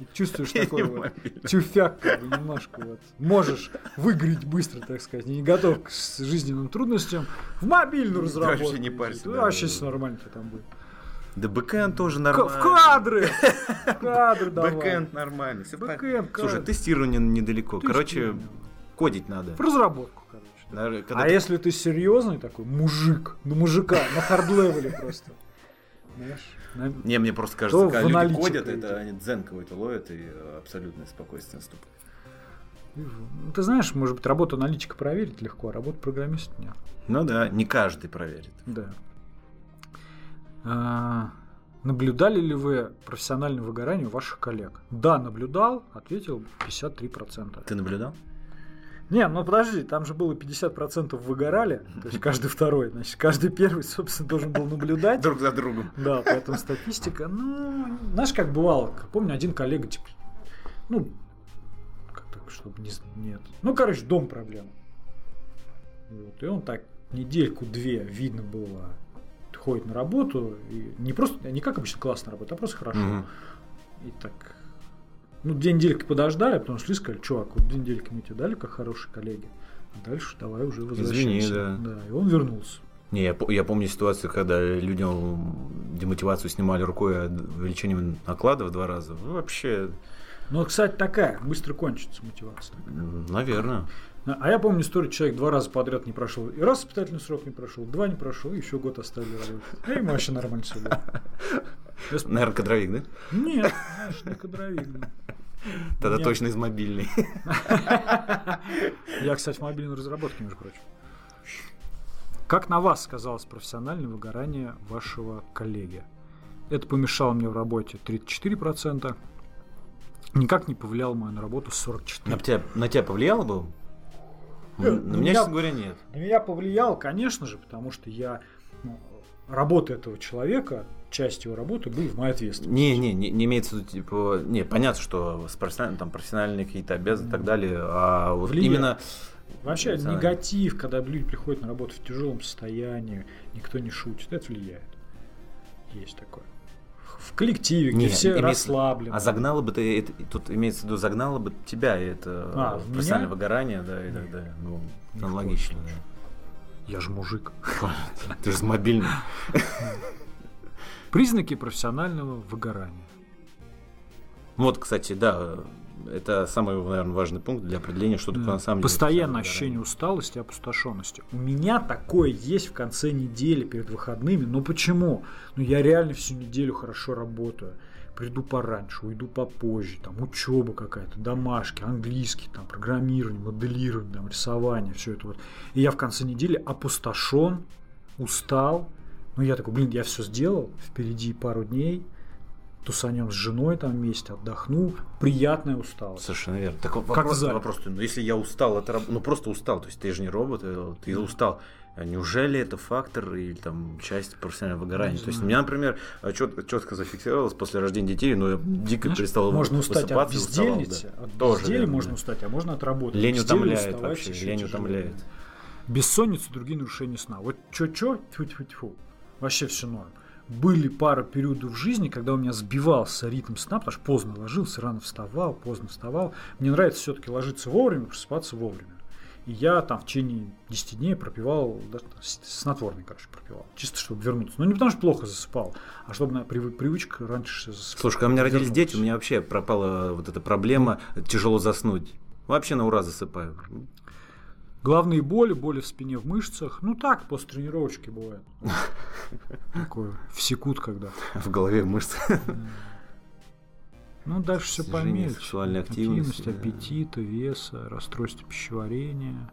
и чувствуешь такой вот тюфяк, как бы немножко вот, можешь выгореть быстро, так сказать, не готов к жизненным трудностям, в мобильную разработку. вообще не парься, Да, да, вообще да. нормально там будет. Да backend тоже нормально. В кадры! В кадры [laughs] давай. Backend нормально. Backend. Слушай, тестирование недалеко. Короче, кодить надо. В разработку, короче. а если ты серьезный такой мужик, на мужика, на hard level е просто. Знаешь, на- Не, мне просто То кажется, когда люди аналитику кодят, идти. это они дзен какой-то ловят и э, абсолютное спокойствие наступает. Ну, Ты знаешь, может быть, работу аналитика проверить легко, а работу программиста нет. Ну да, не каждый проверит. Да. А, наблюдали ли вы профессиональное выгорание у ваших коллег? Да, наблюдал, ответил 53%. Ты наблюдал? Не, ну подожди, там же было 50% выгорали, то есть каждый второй, значит, каждый первый, собственно, должен был наблюдать. Друг за другом. Да, поэтому статистика, ну, знаешь, как бывало, помню, один коллега, типа, ну, как так, чтобы не, нет, ну, короче, дом проблем. Вот, и он так недельку-две, видно было, ходит на работу, и не просто, не как обычно классно работает, а просто хорошо. Мгм. И так, ну, две недельки подождали, а потом шли и сказали, чувак, вот две недельки мы тебе дали, как хорошие коллеги, а дальше давай уже возвращайся. да. да. И он вернулся. Не, я, я помню ситуацию, когда людям демотивацию снимали рукой от увеличением наклада в два раза. Ну, вообще, Ну, кстати, такая, быстро кончится мотивация. наверное. А я помню историю, человек два раза подряд не прошел. И раз испытательный срок не прошел, два не прошел, и еще год оставили работать. И ему вообще нормально все было. [laughs] Наверное, кадровик, да? Нет, знаешь, не кадровик. да. Тогда Нет. точно из мобильной. [laughs] Я, кстати, в мобильной разработке, между прочим. Как на вас сказалось профессиональное выгорание вашего коллеги? Это помешало мне в работе 34%. Никак не повлияло мою на работу 44%. На тебя, на тебя повлияло бы? Э, На ну, меня, я- честно говоря, нет. На меня повлиял, конечно же, потому что я ну, работа этого человека, часть его работы был в моей ответственности. Не, не, не, не имеется в виду, типа, не, понятно, что с профессиональным, там, профессиональные какие-то обязанности и так далее, а вот Влияет. именно... Вообще негатив, когда люди приходят на работу в тяжелом состоянии, никто не шутит, это влияет. Есть такое. В коллективе, где Не, все имеется- расслаблены. А загнало бы ты, это, тут имеется в виду, загнало бы тебя это А, профессиональное меня? выгорание, да, и Нет. так далее. Ну, аналогично, да. Я же мужик. [laughs] Ты же мобильный. Признаки профессионального выгорания. Вот, кстати, да, это самый, наверное, важный пункт для определения, что такое Да. на самом деле. Постоянное ощущение усталости и опустошенности. У меня такое есть в конце недели перед выходными. Но почему? Ну я реально всю неделю хорошо работаю. Приду пораньше, уйду попозже, там учеба какая-то, домашки, английский, там программирование, моделирование, там рисование, все это вот. И я в конце недели опустошен, устал. Ну я такой, блин, я все сделал, впереди пару дней, тусанем с женой там вместе, отдохну, приятная усталость. Совершенно верно. Так Как вопрос, зале. вопрос, ну, если я устал, это ну просто устал, то есть ты же не робот, э, ты устал. А неужели это фактор или там часть профессионального выгорания? То есть у меня, например, чет, четко зафиксировалось после рождения детей, но я дико Знаешь, перестал можно устать от бездельницы, да. от Тоже безделия верно, можно да. устать, а можно от работы. Лень утомляет вообще, лень тяжелее. утомляет. Бессонница, другие нарушения сна. Вот чё-чё, тьфу-тьфу-тьфу. Вообще все норм. Были пара периодов в жизни, когда у меня сбивался ритм сна, потому что поздно ложился, рано вставал, поздно вставал. Мне нравится все-таки ложиться вовремя, просыпаться вовремя. И я там в течение 10 дней пропивал, с- снотворный, короче, пропивал. Чисто, чтобы вернуться. Ну, не потому что плохо засыпал, а чтобы на прив- привычка раньше засыпать. Слушай, когда у меня родились вернулась. дети, у меня вообще пропала вот эта проблема тяжело заснуть. Вообще на ура засыпаю. Главные боли, боли в спине, в мышцах. Ну так, после тренировочки бывает. [laughs] Такое, всекут когда. В голове мышцы. Ну, дальше все помельче. сексуальной активности, да. аппетита, веса, расстройство пищеварения.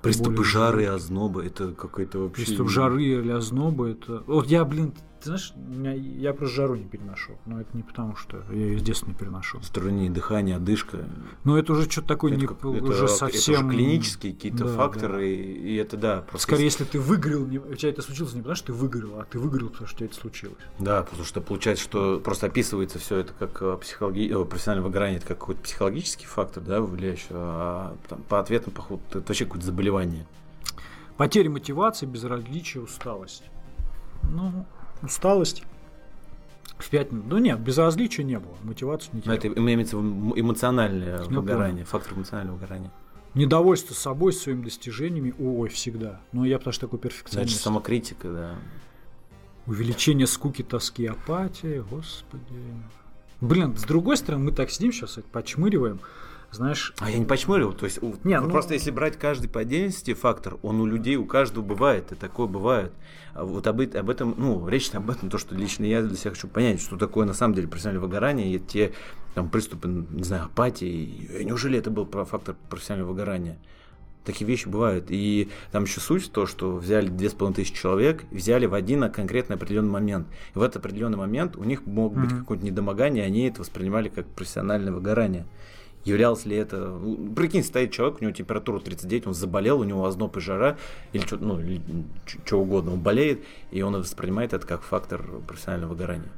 Приступы жары, желудке. ознобы, это какой-то вообще... Приступ жары или ознобы, это... Вот я, блин, ты знаешь, меня- я просто жару не переношу. Но это не потому, что я ее с детства не переношу. Затруднение дыхания, одышка. Но это уже что-то такое это, не, как- уже это- это совсем... уже клинические какие-то Да, факторы, И, и это да. просто Скорее, если ты выиграл, не- у тебя это случилось не потому, что ты выиграл, а ты выиграл, потому что у тебя это случилось. Да, потому что получается, что просто описывается все это как э, психологи... э, профессиональное выгорание, это как какой-то психологический фактор, да, влияющий, а там, по ответам, походу, это вообще какое-то заболевание. Потеря мотивации, безразличие, усталость. Ну, усталость в пятницу. Ну нет, безразличия не было, мотивацию не терял. это имеется эмоциональное Я выгорание, фактор эмоционального выгорания. Недовольство собой, своими достижениями, ой, всегда. Но я потому что такой Значит, перфекционист. самокритика, да. Увеличение скуки, тоски, апатии, господи. Блин, с другой стороны, мы так сидим сейчас, почмыриваем, знаешь... А я не почмырил, то есть Не, ну- просто если брать каждый по отдельности фактор, он у людей, у каждого бывает, и такое бывает. А вот об, об этом, ну, речь об этом, то, что лично я для себя хочу понять, что такое на самом деле профессиональное выгорание, и те там приступы, не знаю, апатии, и неужели это был фактор профессионального выгорания? Такие вещи бывают. И там еще суть в то, что взяли 2500 человек, взяли в один конкретный определенный момент. И в этот определенный момент у них мог быть Мгм. какое-то недомогание, они это воспринимали как профессиональное выгорание. Являлось ли это... ну, Прикинь, стоит человек, у него температура 39, он заболел, у него озноб и жара, или что ну, что угодно, он болеет, и он воспринимает это как фактор профессионального выгорания.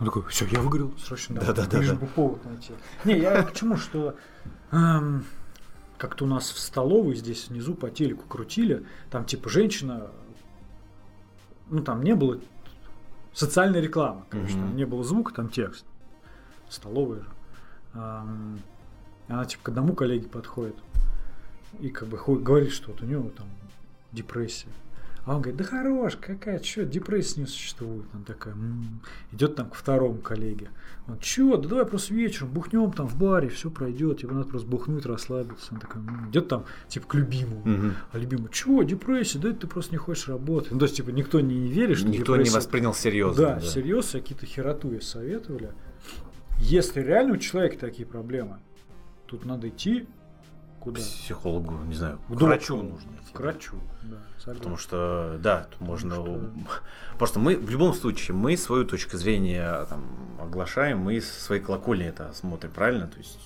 Он такой, все, я выиграл, срочно. надо, Да-да-да-да. лишь бы повод найти. Не, я к чему, что эм, как-то у нас в столовой здесь внизу по телеку крутили, там типа женщина, ну там не было социальной рекламы, короче, Мгм. там не было звука, там текст. Столовая же. Эм, она типа к одному коллеге подходит и как бы говорит, что вот у него там депрессия. А он говорит, да хорош, какая, что, депрессия не существует. Она такая, «М». идет там к второму коллеге. Он, чё, да давай просто вечером бухнем там в баре, все пройдет, его надо просто бухнуть, расслабиться. Он такой, «М». идет там, типа, к любимому. Мгм. А любимый, чего, депрессия, да это ты просто не хочешь работать. Ну, то есть, типа, никто не, не верит, что Никто не депрессия- воспринял серьезно. Да, всерьез, какие-то хероту ей советовали. Если реально у человека такие проблемы, тут надо идти куда? Психологу, не знаю, к врачу нужно идти. К врачу, да, согласен. Потому что, да, тут можно... что- [laughs] Просто мы, в любом случае, мы свою точку зрения там, оглашаем, мы с своей колокольни это смотрим, правильно? То есть,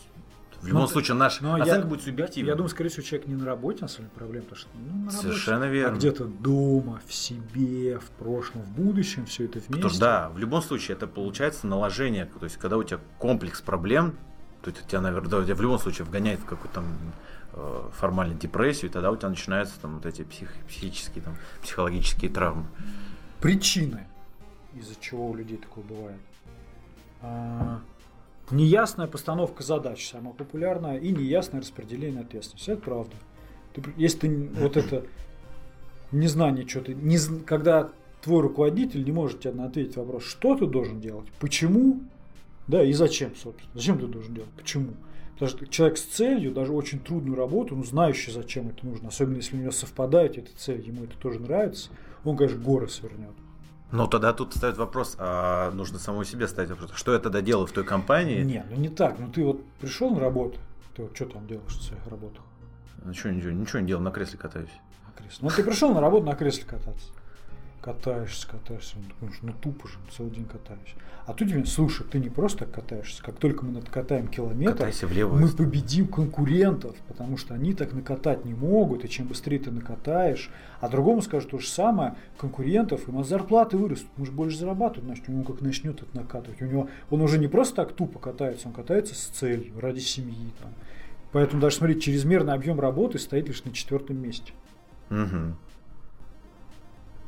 в любом Ну, случае, наша но я- оценка будет субъективной. Я думаю, скорее всего, человек не на работе, на самом деле, проблем, потому что ну, на работе, Совершенно а верно. где-то дома, в себе, в прошлом, в будущем, все это вместе. Потому что, да, в любом случае, это получается наложение, то есть, когда у тебя комплекс проблем, то есть, тебя, наверное, тебя в любом случае вгоняет в какую-то там э, формальную депрессию, и тогда у тебя начинаются там вот эти псих- психические, там, психологические травмы. Причины, из-за чего у людей такое бывает. А, неясная постановка задач, самая популярная, и неясное распределение ответственности. Это правда. Ты если ты [clears throat] вот это незнание, что ты, не, когда твой руководитель не может тебе ответить вопрос, что ты должен делать, почему, да, и зачем, собственно. Зачем ты должен делать, почему. Потому что человек с целью, даже очень трудную работу, ну, знающий, зачем это нужно, особенно если у него совпадает эта цель, ему это тоже нравится, он, конечно, горы свернет. Но тогда тут встает вопрос, а нужно самому себе ставить вопрос, что я тогда делаю в той компании? Не, ну не так. Ну ты вот пришел на работу, ты вот что там делаешь в своих работах? Ничего, ничего, ничего не делал, на кресле катаюсь. На кресле. Ну ты пришел на работу на кресле кататься. Катаешься, катаешься. Ну, думаешь, ну тупо же, целый день катаюсь. А тут тебе, слушай, ты не просто катаешься, как только мы накатаем километр, влево. мы победим конкурентов, потому что они так накатать не могут, и чем быстрее ты накатаешь, а другому скажут то же самое, конкурентов, ему зарплаты вырастут, мы же больше зарабатывать, значит, у него как начнет это накатывать, у него, он уже не просто так тупо катается, он катается с целью, ради семьи. Там. Поэтому даже, смотри, чрезмерный объем работы стоит лишь на четвертом месте. Мгм.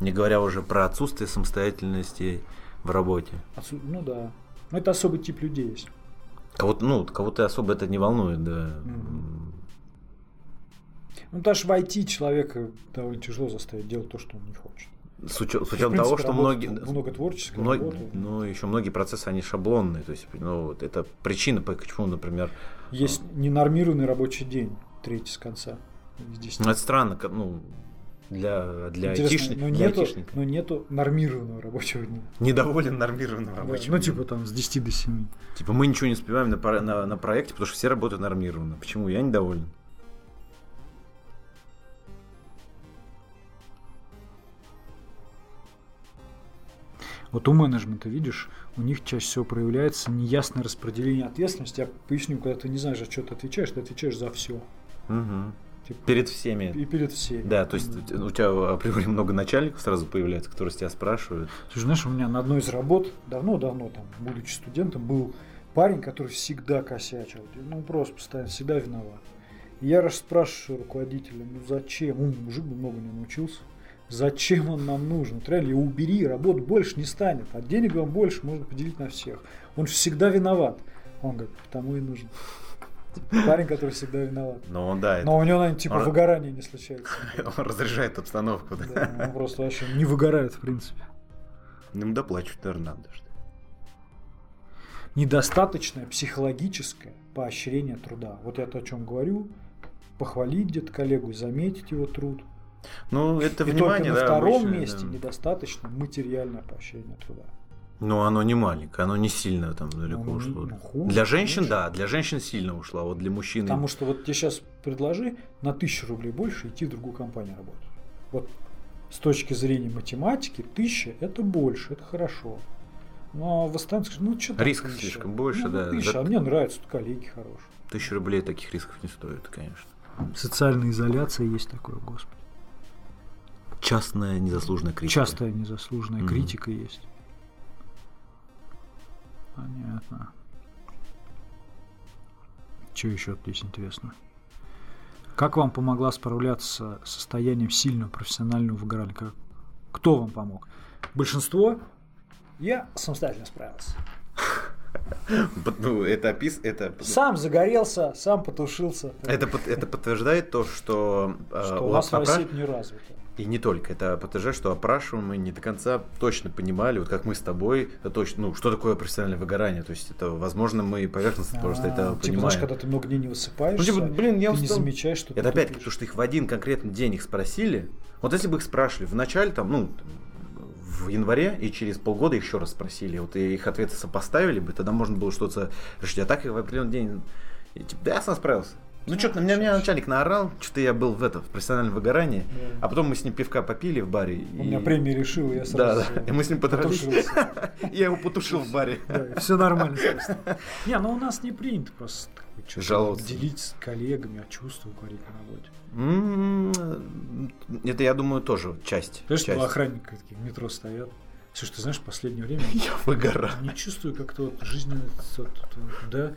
Не говоря уже про отсутствие самостоятельности в работе. Отсу- Ну да. Но это особый тип людей есть. Кого-то, ну, кого-то особо это не волнует, да. Мгм. Ну даже в IT человека довольно тяжело заставить делать то, что он не хочет. С, учё- с учетом того, что многие... Много творческой Мног- работы. ну, еще многие процессы, они шаблонные. То есть, ну, вот это причина, почему, например, Есть ненормированный рабочий день, третий с конца. Здесь ну, это странно, ну, для, для, Интересно, айтишни- но, для нету, айтишника. но нету нормированного рабочего дня. Недоволен нормированным Да, рабочим ну, типа там с 10 до 7. Типа мы ничего не успеваем на, на, на проекте, потому что все работают нормированно. Почему? Я недоволен. Вот у менеджмента, видишь, у них чаще всего проявляется неясное распределение ответственности. Я поясню, когда ты не знаешь, за что ты отвечаешь, ты отвечаешь за все. Мгм. Типа, Перед всеми. и перед всеми. Да, то есть у тебя- у тебя априори много начальников сразу появляется, которые с тебя спрашивают. Слушай, знаешь, у меня на одной из работ, давно-давно, там, будучи студентом, был парень, который всегда косячил. Ну, просто постоянно, всегда виноват. И я раз спрашиваю руководителя, ну зачем? Он мужик бы много не научился. Зачем он нам нужен? Вот реально, его убери, работ больше не станет. А денег вам больше можно поделить на всех. Он всегда виноват. Он говорит, потому и нужен. Парень, который всегда виноват. Но он, да, это- Но у него, наверное, типа Он- выгорания не случается. [laughs] он разряжает обстановку. Да. Да, он просто вообще не выгорает, в принципе. Ему доплачивать, наверное, надо. что недостаточное психологическое поощрение труда. Вот я то, о чем говорю, похвалить где-то коллегу, заметить его труд. Ну, это И внимание, только на да, втором обычно, месте да. недостаточно материальное поощрение труда. Ну, оно не маленькое, оно не сильно там далеко Ну, ушло. ну, хуже, для женщин, меньше. да, для женщин сильно ушло, а вот для мужчин... Потому что вот тебе сейчас предложи на тысячу рублей больше идти в другую компанию работать. Вот с точки зрения математики, тысяча это больше, это хорошо. Но в остальном скажешь, ну что Рисков слишком больше, да. Тысяча, За- а мне нравятся, тут коллеги хорошие. Тысячу рублей таких рисков не стоит, конечно. Социальная изоляция есть такое, господи. Частная незаслуженная критика. Частая незаслуженная Мгм. критика есть. Понятно. Что еще здесь интересно? Как вам помогла справляться с состоянием сильного профессионального выгорания? Как- Кто вам помог? Большинство? Я самостоятельно справился. [laughs] Ну, это опис... Это... Сам загорелся, сам потушился. Это, это подтверждает то, что, э, что у у нас в России не развито. И не только. Это подтверждает, что опрашиваемые не до конца точно понимали, вот как мы с тобой, точно, ну, что такое профессиональное выгорание. То есть это, возможно, мы поверхностно просто А, это типа, понимаем. знаешь, когда ты много дней не высыпаешься, Ну, типа, блин, я ты не устал. замечаешь, что Это ты опять, потому что их в один конкретный день их спросили. Вот если бы их спрашивали в начале, там, ну, в январе, и через полгода еще раз спросили, вот и их ответы сопоставили бы, тогда можно было что-то решить. А так их в определенный день, и, типа, да, я сам справился. Ну, что-то на меня, меня начальник наорал, что-то я был в это, в профессиональном выгорании, Да. а потом мы с ним пивка попили в баре. У меня премия решила, я Да, сразу да, и мы с ним подрались. [laughs] Я его потушил в баре. все нормально просто. Не, ну у нас не принято просто Жаловаться. делить с коллегами, о чувствах говорить на работе. М, Это, я думаю, тоже часть. Знаешь, два охранника такие в метро стоят. Слушай, ты знаешь, в последнее время [laughs] Я выгораю. не чувствую как-то вот жизненный, да,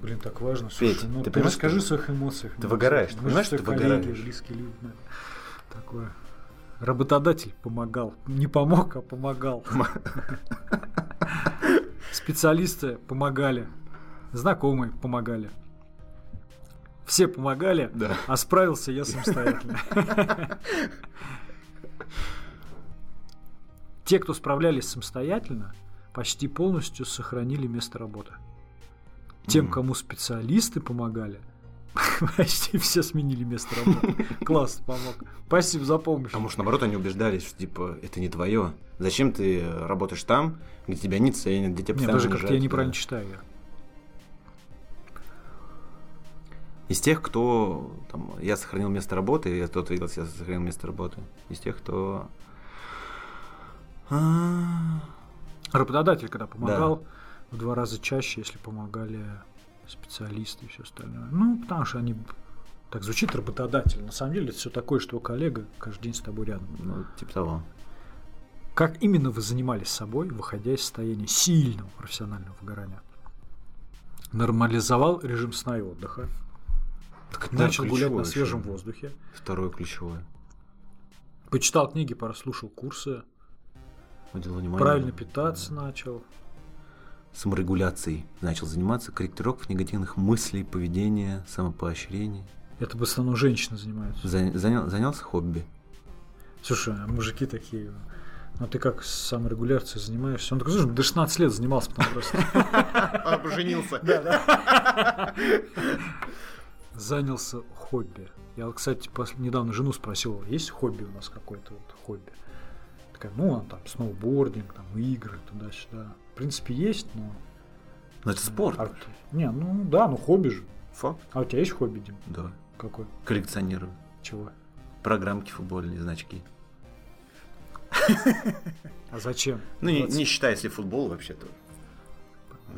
блин, так важно. Слушай, Петь, ну ты ты, расскажи о своих эмоциях. ты ну, выгораешь, ты понимаешь, что ты коллеги, выгораешь? близкие люди, да. Такое. Работодатель помогал. Не помог, а помогал. Специалисты помогали. Знакомые помогали. Все помогали, Да. а справился я самостоятельно. Те, кто справлялись самостоятельно, почти полностью сохранили место работы. Тем, кому специалисты помогали, [laughs] почти все сменили место работы. Класс, помог. Спасибо за помощь. Потому что, наоборот, они убеждались, что, типа, это не твое. Зачем ты работаешь там, где тебя не ценят, где тебя постоянно даже как-то я неправильно да. читаю. Из тех, кто... Там, я сохранил место работы, я тот видел, я сохранил место работы. Из тех, кто А, Работодатель, когда помогал, в два раза чаще, если помогали специалисты и все остальное. Ну, потому что они так звучит работодатель. На самом деле это все такое, что коллега каждый день с тобой рядом. Ну, типа того. Как именно вы занимались собой, выходя из состояния сильного профессионального выгорания? Нормализовал режим сна и отдыха. Так Да, начал гулять на свежем еще. воздухе. Второе ключевое. Почитал книги, прослушал курсы. Уделил внимание. Правильно питаться начал. Саморегуляцией начал заниматься, корректировкой негативных мыслей, поведения, самопоощрения. Это в основном женщины занимаются. За- занял- занялся хобби. Слушай, а мужики такие, ну ты как с саморегуляцией занимаешься? Он такой, слушай, до 16 лет занимался, потом просто [laughs] А, поженился. занялся хобби. Я, вот, кстати, недавно жену спросил, есть хобби у нас какое-то вот хобби? Такая, ну, там сноубординг, там игры, туда-сюда. В принципе, есть, но... Ну, это спорт. А- не, ну да, ну хобби же. Факт. А у тебя есть хобби, Дим? Да. Какой? Коллекционирую. Чего? Программки футбольные, значки. А зачем? Ну, не, 20 не считай, если футбол вообще-то.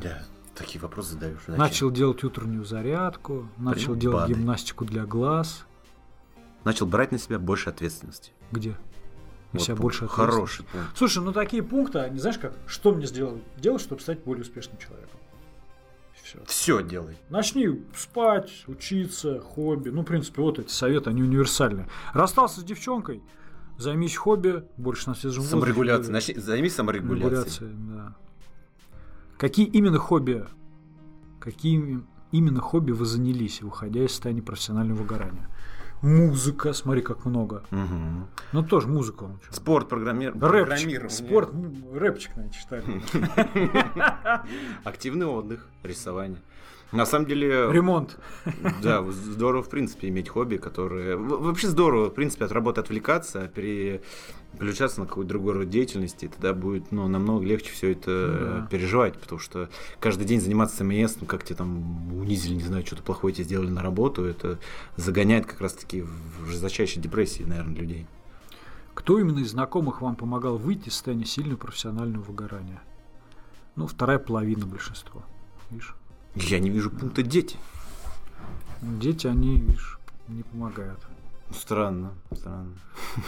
Да, такие вопросы задаешь. Зачем? Начал делать утреннюю зарядку, начал делать гимнастику для глаз. Начал брать на себя больше ответственности. Где? Вот себя больше Хороший пункт. Слушай, ну такие пункты, они знаешь как, что мне сделать? Делать, чтобы стать более успешным человеком. Все. Все делай. Начни спать, учиться, хобби. Ну, в принципе, вот эти советы, они универсальные. Расстался с девчонкой, займись хобби, больше на свежем воздухе. Саморегуляция. Начни, займись саморегуляцией. Регуляцией, да. Какие именно хобби, какие именно хобби вы занялись, выходя из состояния профессионального выгорания? Музыка, смотри, как много. Мгм. Ну, тоже музыка. он. Спорт, программир... Рэпчик, спорт, ну, рэпчик, наверное, читали. [laughs] Активный отдых, рисование. На самом деле, Ремонт. да, здорово, в принципе, иметь хобби, которое... Вообще здорово, в принципе, от работы отвлекаться, переключаться на какой-то другой род деятельности, и тогда будет ну, намного легче все это Ну да. переживать, потому что каждый день заниматься МС, ну, как тебе там унизили, не знаю, что-то плохое тебе сделали на работу, это загоняет как раз-таки в жесточайшей депрессии, наверное, людей. Кто именно из знакомых вам помогал выйти из состояния сильного профессионального выгорания? Ну, вторая половина большинства. Видишь? Я не вижу пункта дети. Дети, они, видишь, не помогают. Странно, странно.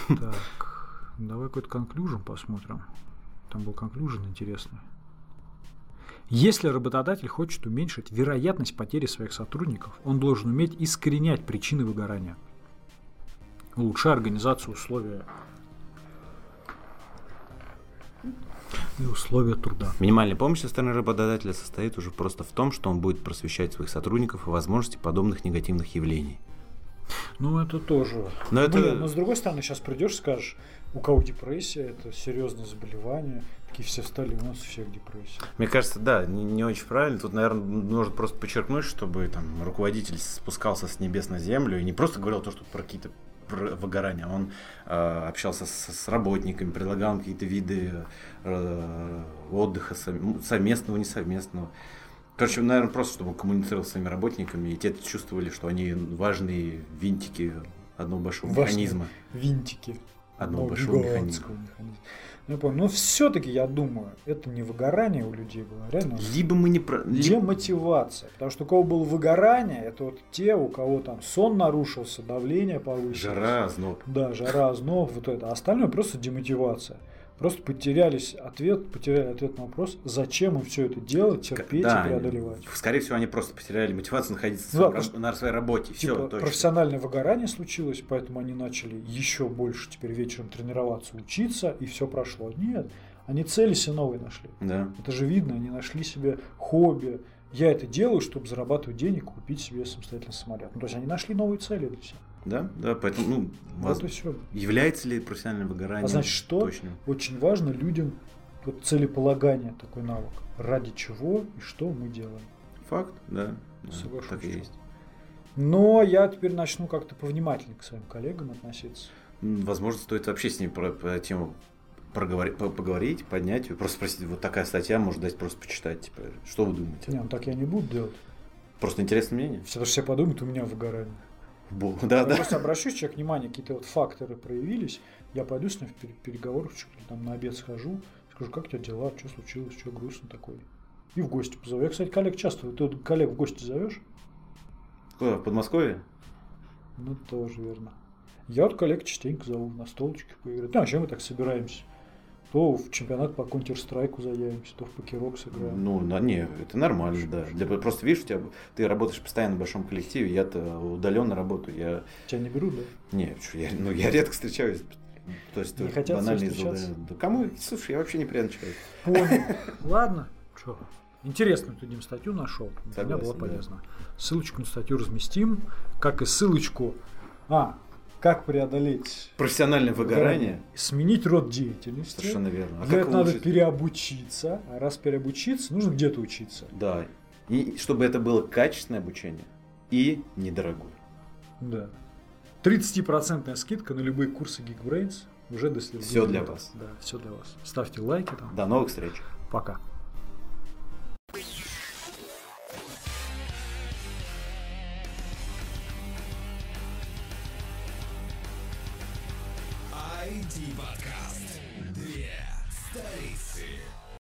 Так, давай какой-то конклюжен посмотрим. Там был конклюжен интересный. Если работодатель хочет уменьшить вероятность потери своих сотрудников, он должен уметь искоренять причины выгорания, улучшая организацию условия и условия труда. Минимальная помощь со стороны работодателя состоит уже просто в том, что он будет просвещать своих сотрудников о возможности подобных негативных явлений. Ну, это тоже. Но это- Блин, но с другой стороны, сейчас придешь, скажешь, у кого депрессия, это серьезное заболевание. Такие все встали, у нас у всех депрессия. Мне кажется, да, не, не очень правильно. Тут, наверное, нужно просто подчеркнуть, чтобы там руководитель спускался с небес на землю и не просто говорил то, что про какие-то про выгорания, а он э, общался с, с работниками, предлагал какие-то виды э, отдыха сов- совместного, несовместного. Короче, наверное, просто чтобы он коммуницировал с своими работниками, и те чувствовали, что они важные винтики одного большого Важные механизма. Винтики. Одного большого механизма. механизма. Ну, понял. Но все-таки, я думаю, это не выгорание у людей было, реально Либо мы не про... демотивация. Потому что у кого было выгорание, это вот те, у кого там сон нарушился, давление повысилось. Жара, озноб. Да, жара, озноб, вот это. А остальное просто демотивация. Просто потерялись ответ, потеряли ответ на вопрос, зачем им все это делать, терпеть Да, и преодолевать. Скорее всего, они просто потеряли мотивацию находиться Да, на своей на своей работе. Все, Типа, точно. профессиональное выгорание случилось, поэтому они начали еще больше теперь вечером тренироваться, учиться, и все прошло. Нет, они цели себе новые нашли. Да. Это же видно, они нашли себе хобби. Я это делаю, чтобы зарабатывать денег, купить себе самостоятельно самолет. Ну, то есть они нашли новые цели для себя. Да, да, поэтому, ну, Вот воз- и все. является ли профессиональное выгорание А значит, что? точным? Очень важно людям вот целеполагание, такой навык. Ради чего и что мы делаем. Факт, да. да, Соглашусь. так и есть. Но я теперь начну как-то повнимательнее к своим коллегам относиться. Возможно, стоит вообще с ним про, про тему проговори- по- поговорить, поднять, просто спросить, вот такая статья, может дать просто почитать, типа, что вы думаете? Не, ну так я не буду делать. Просто интересное мнение. Все, все подумают, у меня выгорание. Бу, [laughs] да, я да. просто обращусь, человек, внимание, какие-то вот факторы проявились, я пойду с ним в пере- переговорчик, там на обед схожу, скажу, как у тебя дела, что случилось, что грустно такой. И в гости позову. Я, кстати, коллег часто, ты вот коллег в гости зовешь? Куда, в Подмосковье? Ну, тоже верно. Я вот коллег частенько зову на столочке поиграть. Ну, а чем мы так собираемся? То в чемпионат по Counter-Strike заявимся, то в покерок сыграем. Ну, на, не, это нормально, да. Для- просто видишь, у тебя, ты работаешь постоянно в большом коллективе, я-то удаленно работаю, я... Тебя не берут, да? Не, чё, я, ну, я редко встречаюсь. То есть Не хотят банально из встречаться? Да кому? Слушай, я вообще неприятный человек. Понял. [laughs] Ладно. Что? Интересную ты, Дим, статью нашел. Для меня да. полезна. Ссылочку на статью разместим, как и ссылочку. А, как преодолеть Профессиональное выгорание. Сменить род деятельности. Совершенно верно. А Для как этого надо переобучиться. А раз переобучиться, нужно где-то учиться. Да. И чтобы это было качественное обучение и недорогое. Да. 30% скидка на любые курсы Geekbrains уже до следующего. Всё для вас. Да, все для вас. Ставьте лайки там. До новых встреч. Пока.